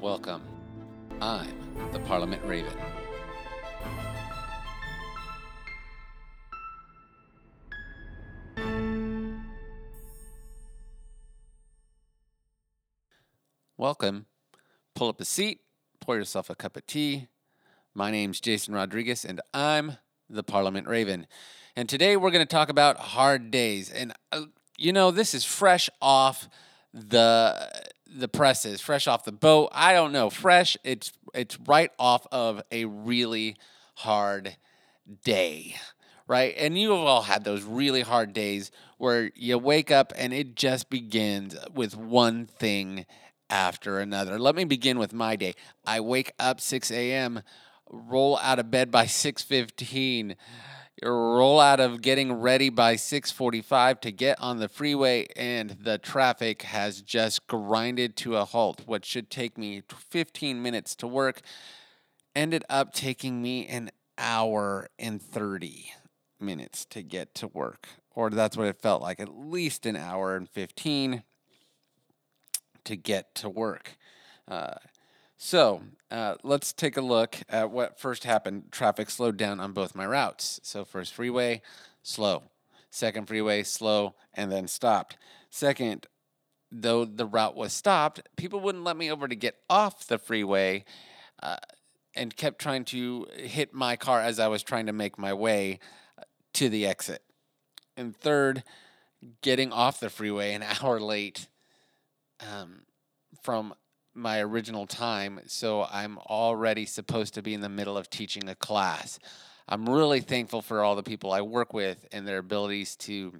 Welcome. I'm the Parliament Raven. Welcome. Pull up a seat, pour yourself a cup of tea. My name's Jason Rodriguez, and I'm the Parliament Raven. And today we're going to talk about hard days. And uh, you know, this is fresh off the the press is fresh off the boat. I don't know, fresh. It's it's right off of a really hard day, right? And you've all had those really hard days where you wake up and it just begins with one thing after another. Let me begin with my day. I wake up 6 a.m., roll out of bed by 6:15 roll out of getting ready by 6:45 to get on the freeway and the traffic has just grinded to a halt what should take me 15 minutes to work ended up taking me an hour and 30 minutes to get to work or that's what it felt like at least an hour and 15 to get to work. Uh, so uh, let's take a look at what first happened. Traffic slowed down on both my routes. So, first freeway, slow. Second freeway, slow, and then stopped. Second, though the route was stopped, people wouldn't let me over to get off the freeway uh, and kept trying to hit my car as I was trying to make my way uh, to the exit. And third, getting off the freeway an hour late um, from my original time, so I'm already supposed to be in the middle of teaching a class. I'm really thankful for all the people I work with and their abilities to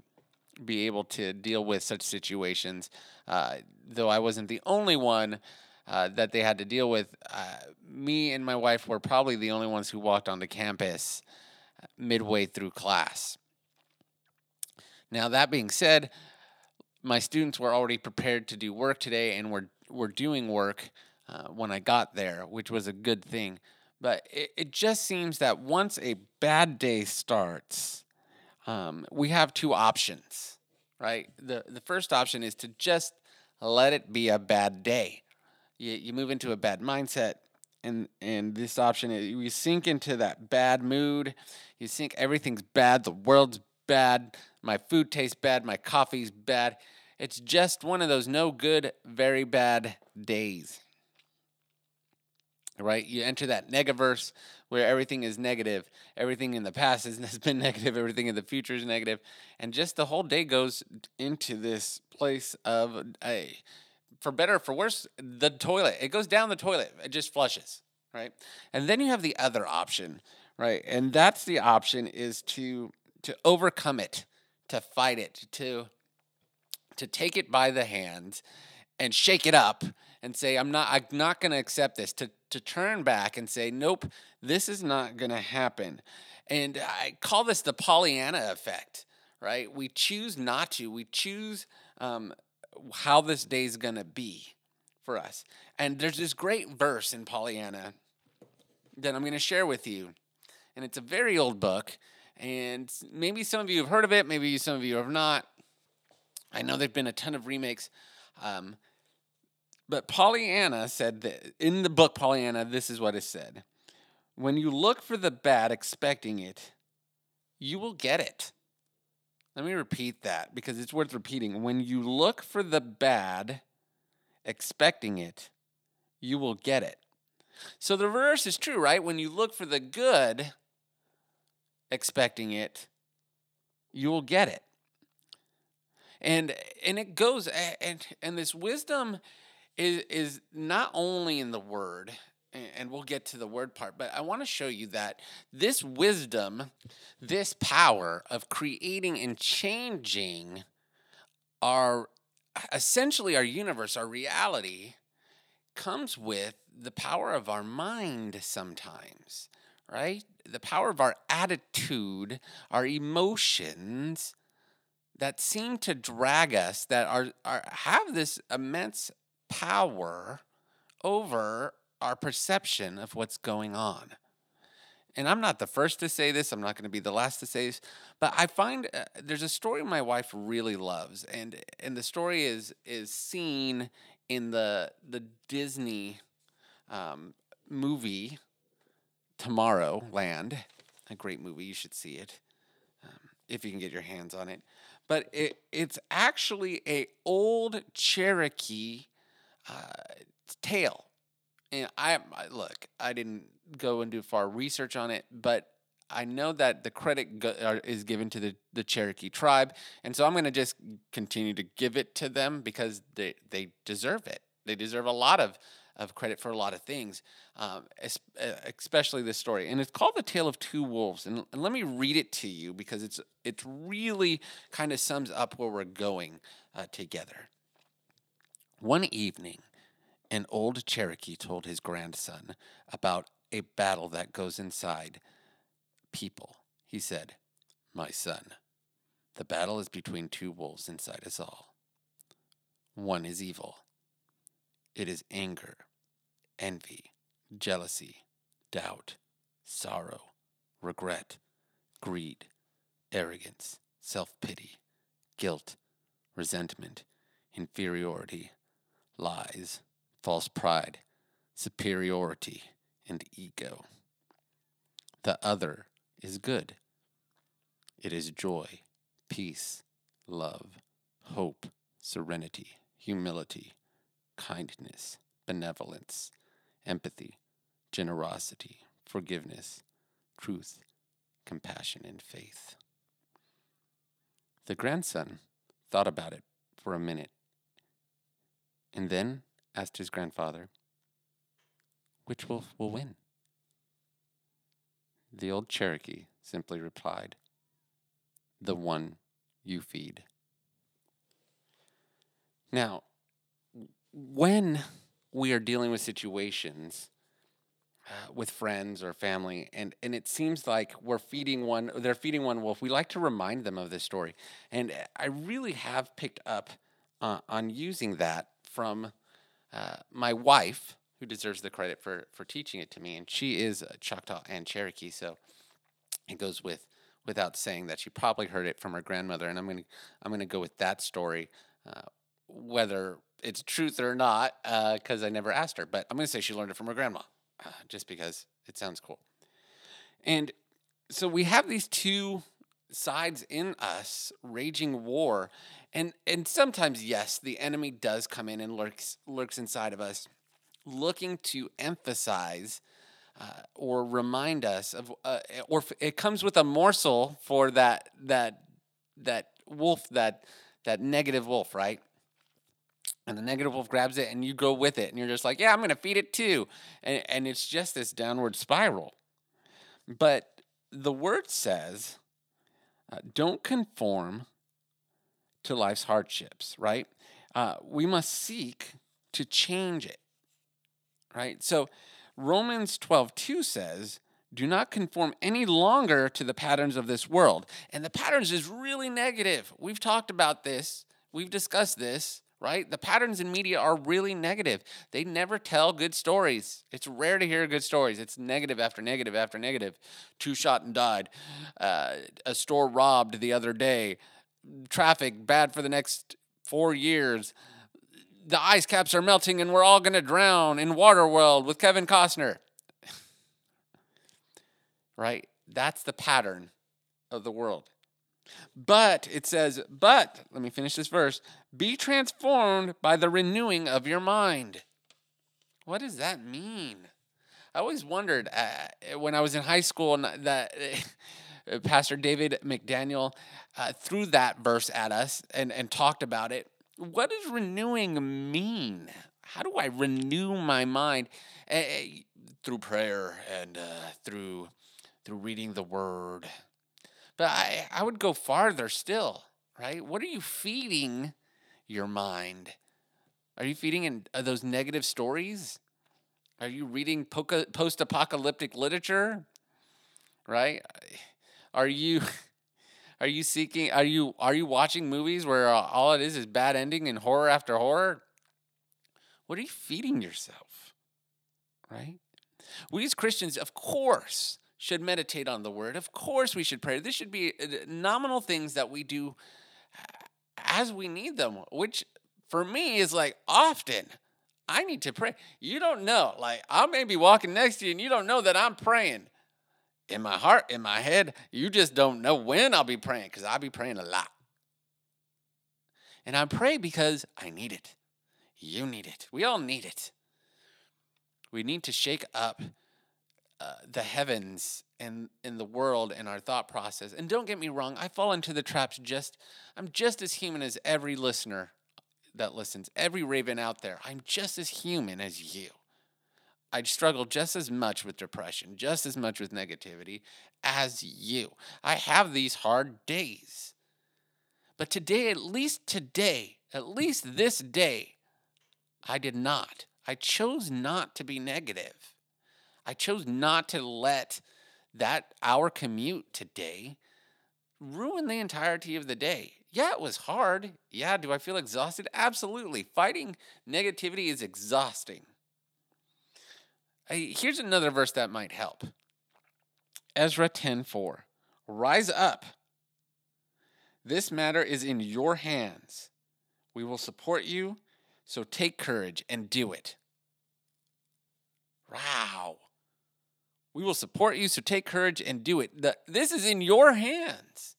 be able to deal with such situations. Uh, though I wasn't the only one uh, that they had to deal with, uh, me and my wife were probably the only ones who walked onto campus midway through class. Now, that being said, my students were already prepared to do work today and were were doing work uh, when I got there, which was a good thing. But it, it just seems that once a bad day starts, um, we have two options, right? The, the first option is to just let it be a bad day. You, you move into a bad mindset, and, and this option is you sink into that bad mood. You think everything's bad, the world's bad, my food tastes bad, my coffee's bad it's just one of those no good, very bad days. Right? You enter that negaverse where everything is negative. Everything in the past has been negative. Everything in the future is negative. And just the whole day goes into this place of, a, for better or for worse, the toilet. It goes down the toilet. It just flushes. Right? And then you have the other option. Right? And that's the option is to to overcome it, to fight it, to to take it by the hand and shake it up and say i'm not i'm not going to accept this to to turn back and say nope this is not going to happen. And i call this the pollyanna effect right? We choose not to we choose um, how this day is going to be for us. And there's this great verse in pollyanna that i'm going to share with you and it's a very old book and maybe some of you have heard of it maybe some of you have not I know there've been a ton of remakes. Um, but Pollyanna said that in the book Pollyanna, this is what it said When you look for the bad expecting it, you will get it. Let me repeat that because it's worth repeating. When you look for the bad expecting it, you will get it. So the reverse is true, right? When you look for the good expecting it, you will get it and and it goes and and this wisdom is is not only in the word and we'll get to the word part but i want to show you that this wisdom this power of creating and changing our essentially our universe our reality comes with the power of our mind sometimes right? The power of our attitude our emotions that seem to drag us, that are, are have this immense power over our perception of what's going on. And I'm not the first to say this, I'm not going to be the last to say this, but I find uh, there's a story my wife really loves and and the story is is seen in the the Disney um, movie, Tomorrowland. A great movie. You should see it if you can get your hands on it. But it, it's actually a old Cherokee uh, tale. And I, I look, I didn't go and do far research on it, but I know that the credit go, uh, is given to the, the Cherokee tribe, and so I'm going to just continue to give it to them because they they deserve it. They deserve a lot of of credit for a lot of things, um, especially this story. And it's called "The Tale of Two Wolves." And, let me read it to you because it's it's really kind of sums up where we're going uh, together. One evening, an old Cherokee told his grandson about a battle that goes inside people. He said, My son, the battle is between two wolves inside us all. One is evil. It is anger, envy, jealousy, doubt, sorrow, regret, greed, arrogance, self pity, guilt, resentment, inferiority, lies, false pride, superiority, and ego. The other is good. It is joy, peace, love, hope, serenity, humility, kindness, benevolence, empathy, generosity, forgiveness, truth, compassion, and faith. The grandson thought about it for a minute and then asked his grandfather, Which wolf will win? The old Cherokee simply replied, The one you feed. Now, when we are dealing with situations uh, with friends or family, and, and it seems like we're feeding one, they're feeding one wolf, we like to remind them of this story. And I really have picked up uh, on using that from uh, my wife, who deserves the credit for for teaching it to me, and she is Choctaw and Cherokee, so it goes with without saying that she probably heard it from her grandmother, and I'm gonna I'm gonna go with that story, uh, whether it's truth or not, because uh, I never asked her, but I'm gonna say she learned it from her grandma, uh, just because it sounds cool. And so we have these two sides in us raging war and and sometimes yes the enemy does come in and lurks lurks inside of us looking to emphasize uh, or remind us of, uh, or it comes with a morsel for that that that wolf that that negative wolf, right? And the negative wolf grabs it, and you go with it, and you're just like, yeah, I'm going to feed it too, and and it's just this downward spiral. But the word says, uh, don't conform to life's hardships, right? Uh, we must seek to change it right? So Romans 12, 2 says, do not conform any longer to the patterns of this world. And the patterns is really negative. We've talked about this, we've discussed this, right? The patterns in media are really negative. They never tell good stories. It's rare to hear good stories. It's negative after negative after negative. Two shot and died. Uh, a store robbed the other day. Traffic bad for the next four years the ice caps are melting and we're all going to drown in Waterworld with Kevin Costner. right? That's the pattern of the world. But it says, but, let me finish this verse be transformed by the renewing of your mind. What does that mean? I always wondered uh, when I was in high school that uh, Pastor David McDaniel uh, threw that verse at us and, and talked about it what does renewing mean? How do I renew my mind through prayer and uh, through through reading the Word? But I, I would go farther still, right? What are you feeding your mind? Are you feeding in uh, those negative stories? Are you reading post apocalyptic literature? Right? Are you Are you seeking? Are you are you watching movies where uh, all it is is bad ending and horror after horror? What are you feeding yourself? Right? We as Christians, of course, should meditate on the word. Of course, we should pray. This should be uh, nominal things that we do as we need them, which for me is like often. I need to pray. You don't know. Like, I may be walking next to you and you don't know that I'm praying. In my heart, in my head, you just don't know when I'll be praying because I'll be praying a lot. And I pray because I need it. You need it. We all need it. We need to shake up uh, the heavens and in the world and our thought process. And don't get me wrong, I fall into the traps just I'm just as human as every listener that listens, every raven out there. I'm just as human as you. I struggle just as much with depression, just as much with negativity as you. I have these hard days. But today, at least today, at least this day, I did not. I chose not to be negative. I chose not to let that hour commute today ruin the entirety of the day. Yeah, it was hard. Yeah, do I feel exhausted? Absolutely. Fighting negativity is exhausting. I, here's another verse that might help. Ezra 10:4. Rise up. This matter is in your hands. We will support you, so take courage and do it. Wow. We will support you, so take courage and do it. The, this is in your hands,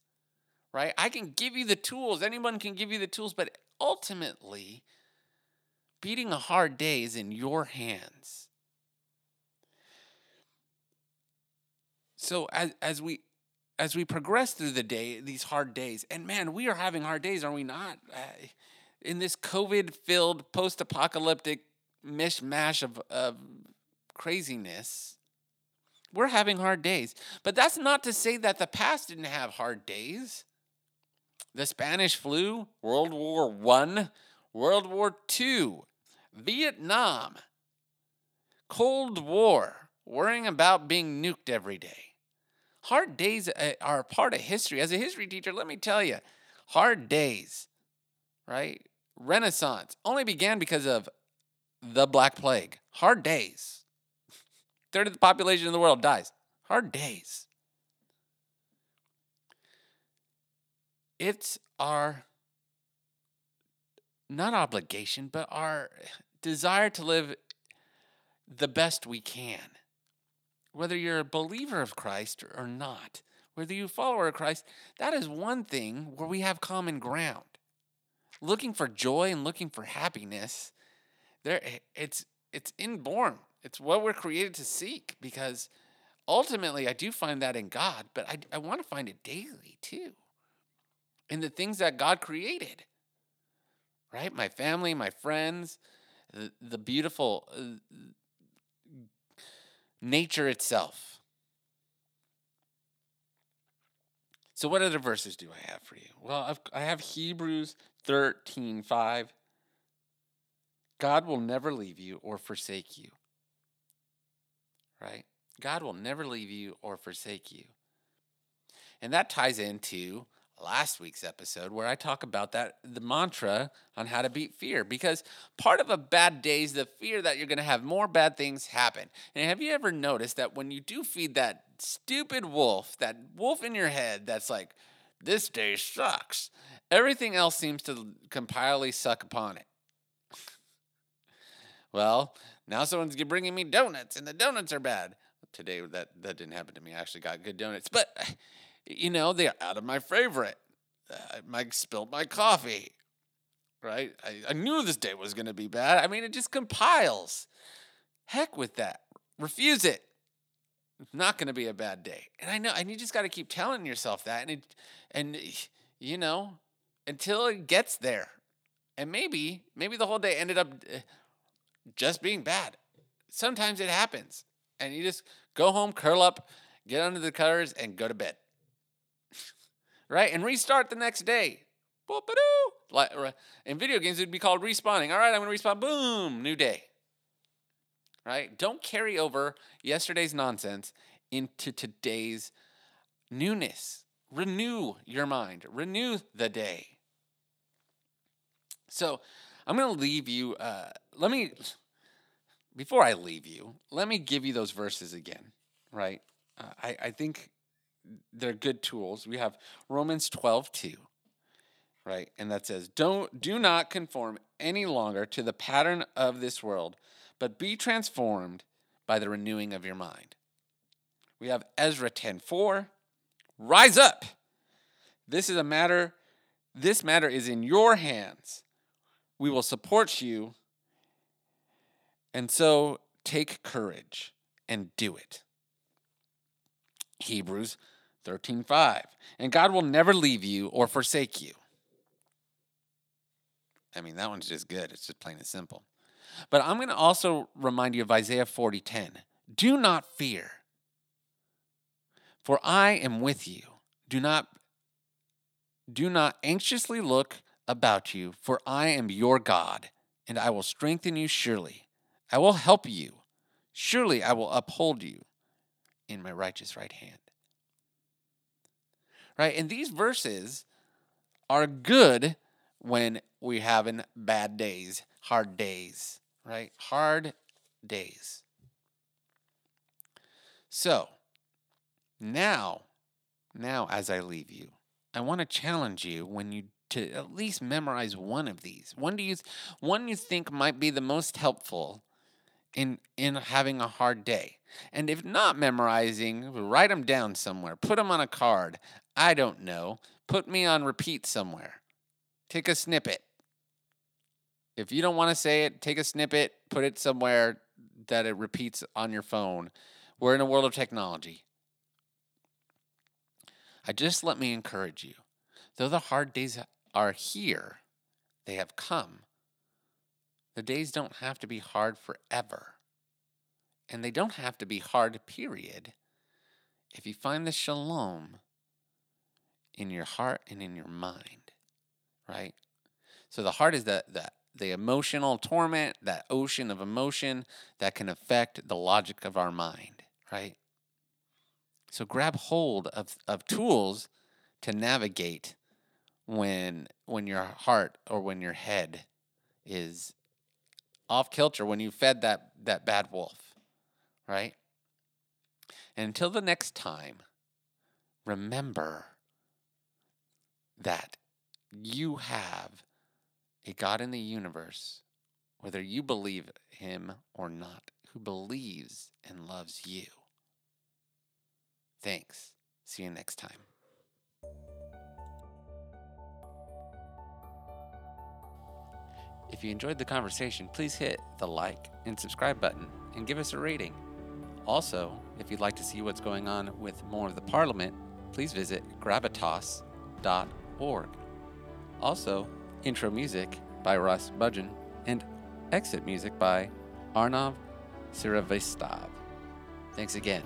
right? I can give you the tools, anyone can give you the tools, but ultimately, beating a hard day is in your hands. So as, as we as we progress through the day, these hard days, and man, we are having hard days, are we not? Uh, in this COVID filled post apocalyptic mishmash of, of craziness, we're having hard days. But that's not to say that the past didn't have hard days. The Spanish flu, World War I, World War II, Vietnam, Cold War, worrying about being nuked every day. Hard days uh, are part of history. As a history teacher, let me tell you, hard days, right? Renaissance only began because of the Black Plague. Hard days third of the population in the world dies. Hard days. It's our not obligation, but our desire to live the best we can. Whether you're a believer of Christ or not, whether you follower of Christ, that is one thing where we have common ground. Looking for joy and looking for happiness, there it's it's inborn it's what we're created to seek because ultimately I do find that in God, but I, I want to find it daily too. In the things that God created, right? My family, my friends, the, the beautiful uh, nature itself. So, what other verses do I have for you? Well, I've, I have Hebrews 13 5. God will never leave you or forsake you right? God will never leave you or forsake you. And that ties into last week's episode where I talk about that the mantra on how to beat fear because part of a bad day is the fear that you're going to have more bad things happen. And have you ever noticed that when you do feed that stupid wolf, that wolf in your head that's like this day sucks, everything else seems to compilely suck upon it. well, now someone's bringing me donuts, and the donuts are bad. Today that that didn't happen to me. I actually got good donuts, but you know they're out of my favorite. Uh, Mike spilled my coffee. Right? I, I knew this day was going to be bad. I mean, it just compiles. Heck with that. Refuse it. It's not going to be a bad day. And I know, and you just got to keep telling yourself that. And it, and you know, until it gets there. And maybe, maybe the whole day ended up uh, just being bad. Sometimes it happens. And you just go home, curl up, get under the covers, and go to bed. right? And restart the next day. Like in video games, it would be called respawning. All right, I'm going to respawn. Boom, new day. Right? Don't carry over yesterday's nonsense into today's newness. Renew your mind, renew the day. So, I'm going to leave you. Uh, let me, before I leave you, let me give you those verses again, right? Uh, I, I think they're good tools. We have Romans 12, 2. right? And that says, "Don't do not conform any longer to the pattern of this world, but be transformed by the renewing of your mind." We have Ezra 10:4, "Rise up. This is a matter this matter is in your hands. We will support you. And so take courage and do it." Hebrews 13:5. And God will never leave you or forsake you. I mean, that one's just good. It's just plain and simple. But I'm going to also remind you of Isaiah 40:10. Do not fear, for I am with you. Do not do not anxiously look about you, for I am your God, and I will strengthen you surely. I will help you. Surely I will uphold you in my righteous right hand. Right? And these verses are good when we're having bad days, hard days, right? Hard days. So, now, now as I leave you, I want to challenge you when you to at least memorize one of these. One do you one you think might be the most helpful in in having a hard day. And if not memorizing, write them down somewhere. Put them on a card. I don't know. Put me on repeat somewhere. Take a snippet. If you don't want to say it, take a snippet, put it somewhere that it repeats on your phone. We're in a world of technology. I just let me encourage you. Though the hard days are here, they have come. The days don't have to be hard forever. And they don't have to be hard, period. If you find the shalom in your heart and in your mind, right? So the heart is the, the, the emotional torment, that ocean of emotion that can affect the logic of our mind, right? So grab hold of, of tools to navigate when when your heart or when your head is off kilter when you fed that that bad wolf, right? And until the next time, remember that you have a God in the universe, whether you believe him or not, who believes and loves you. Thanks. See you next time. If you enjoyed the conversation, please hit the like and subscribe button and give us a rating. Also, if you'd like to see what's going on with more of the Parliament, please visit gravitos.org. Also, intro music by Russ Budgen and exit music by Arnav Siravistov. Thanks again.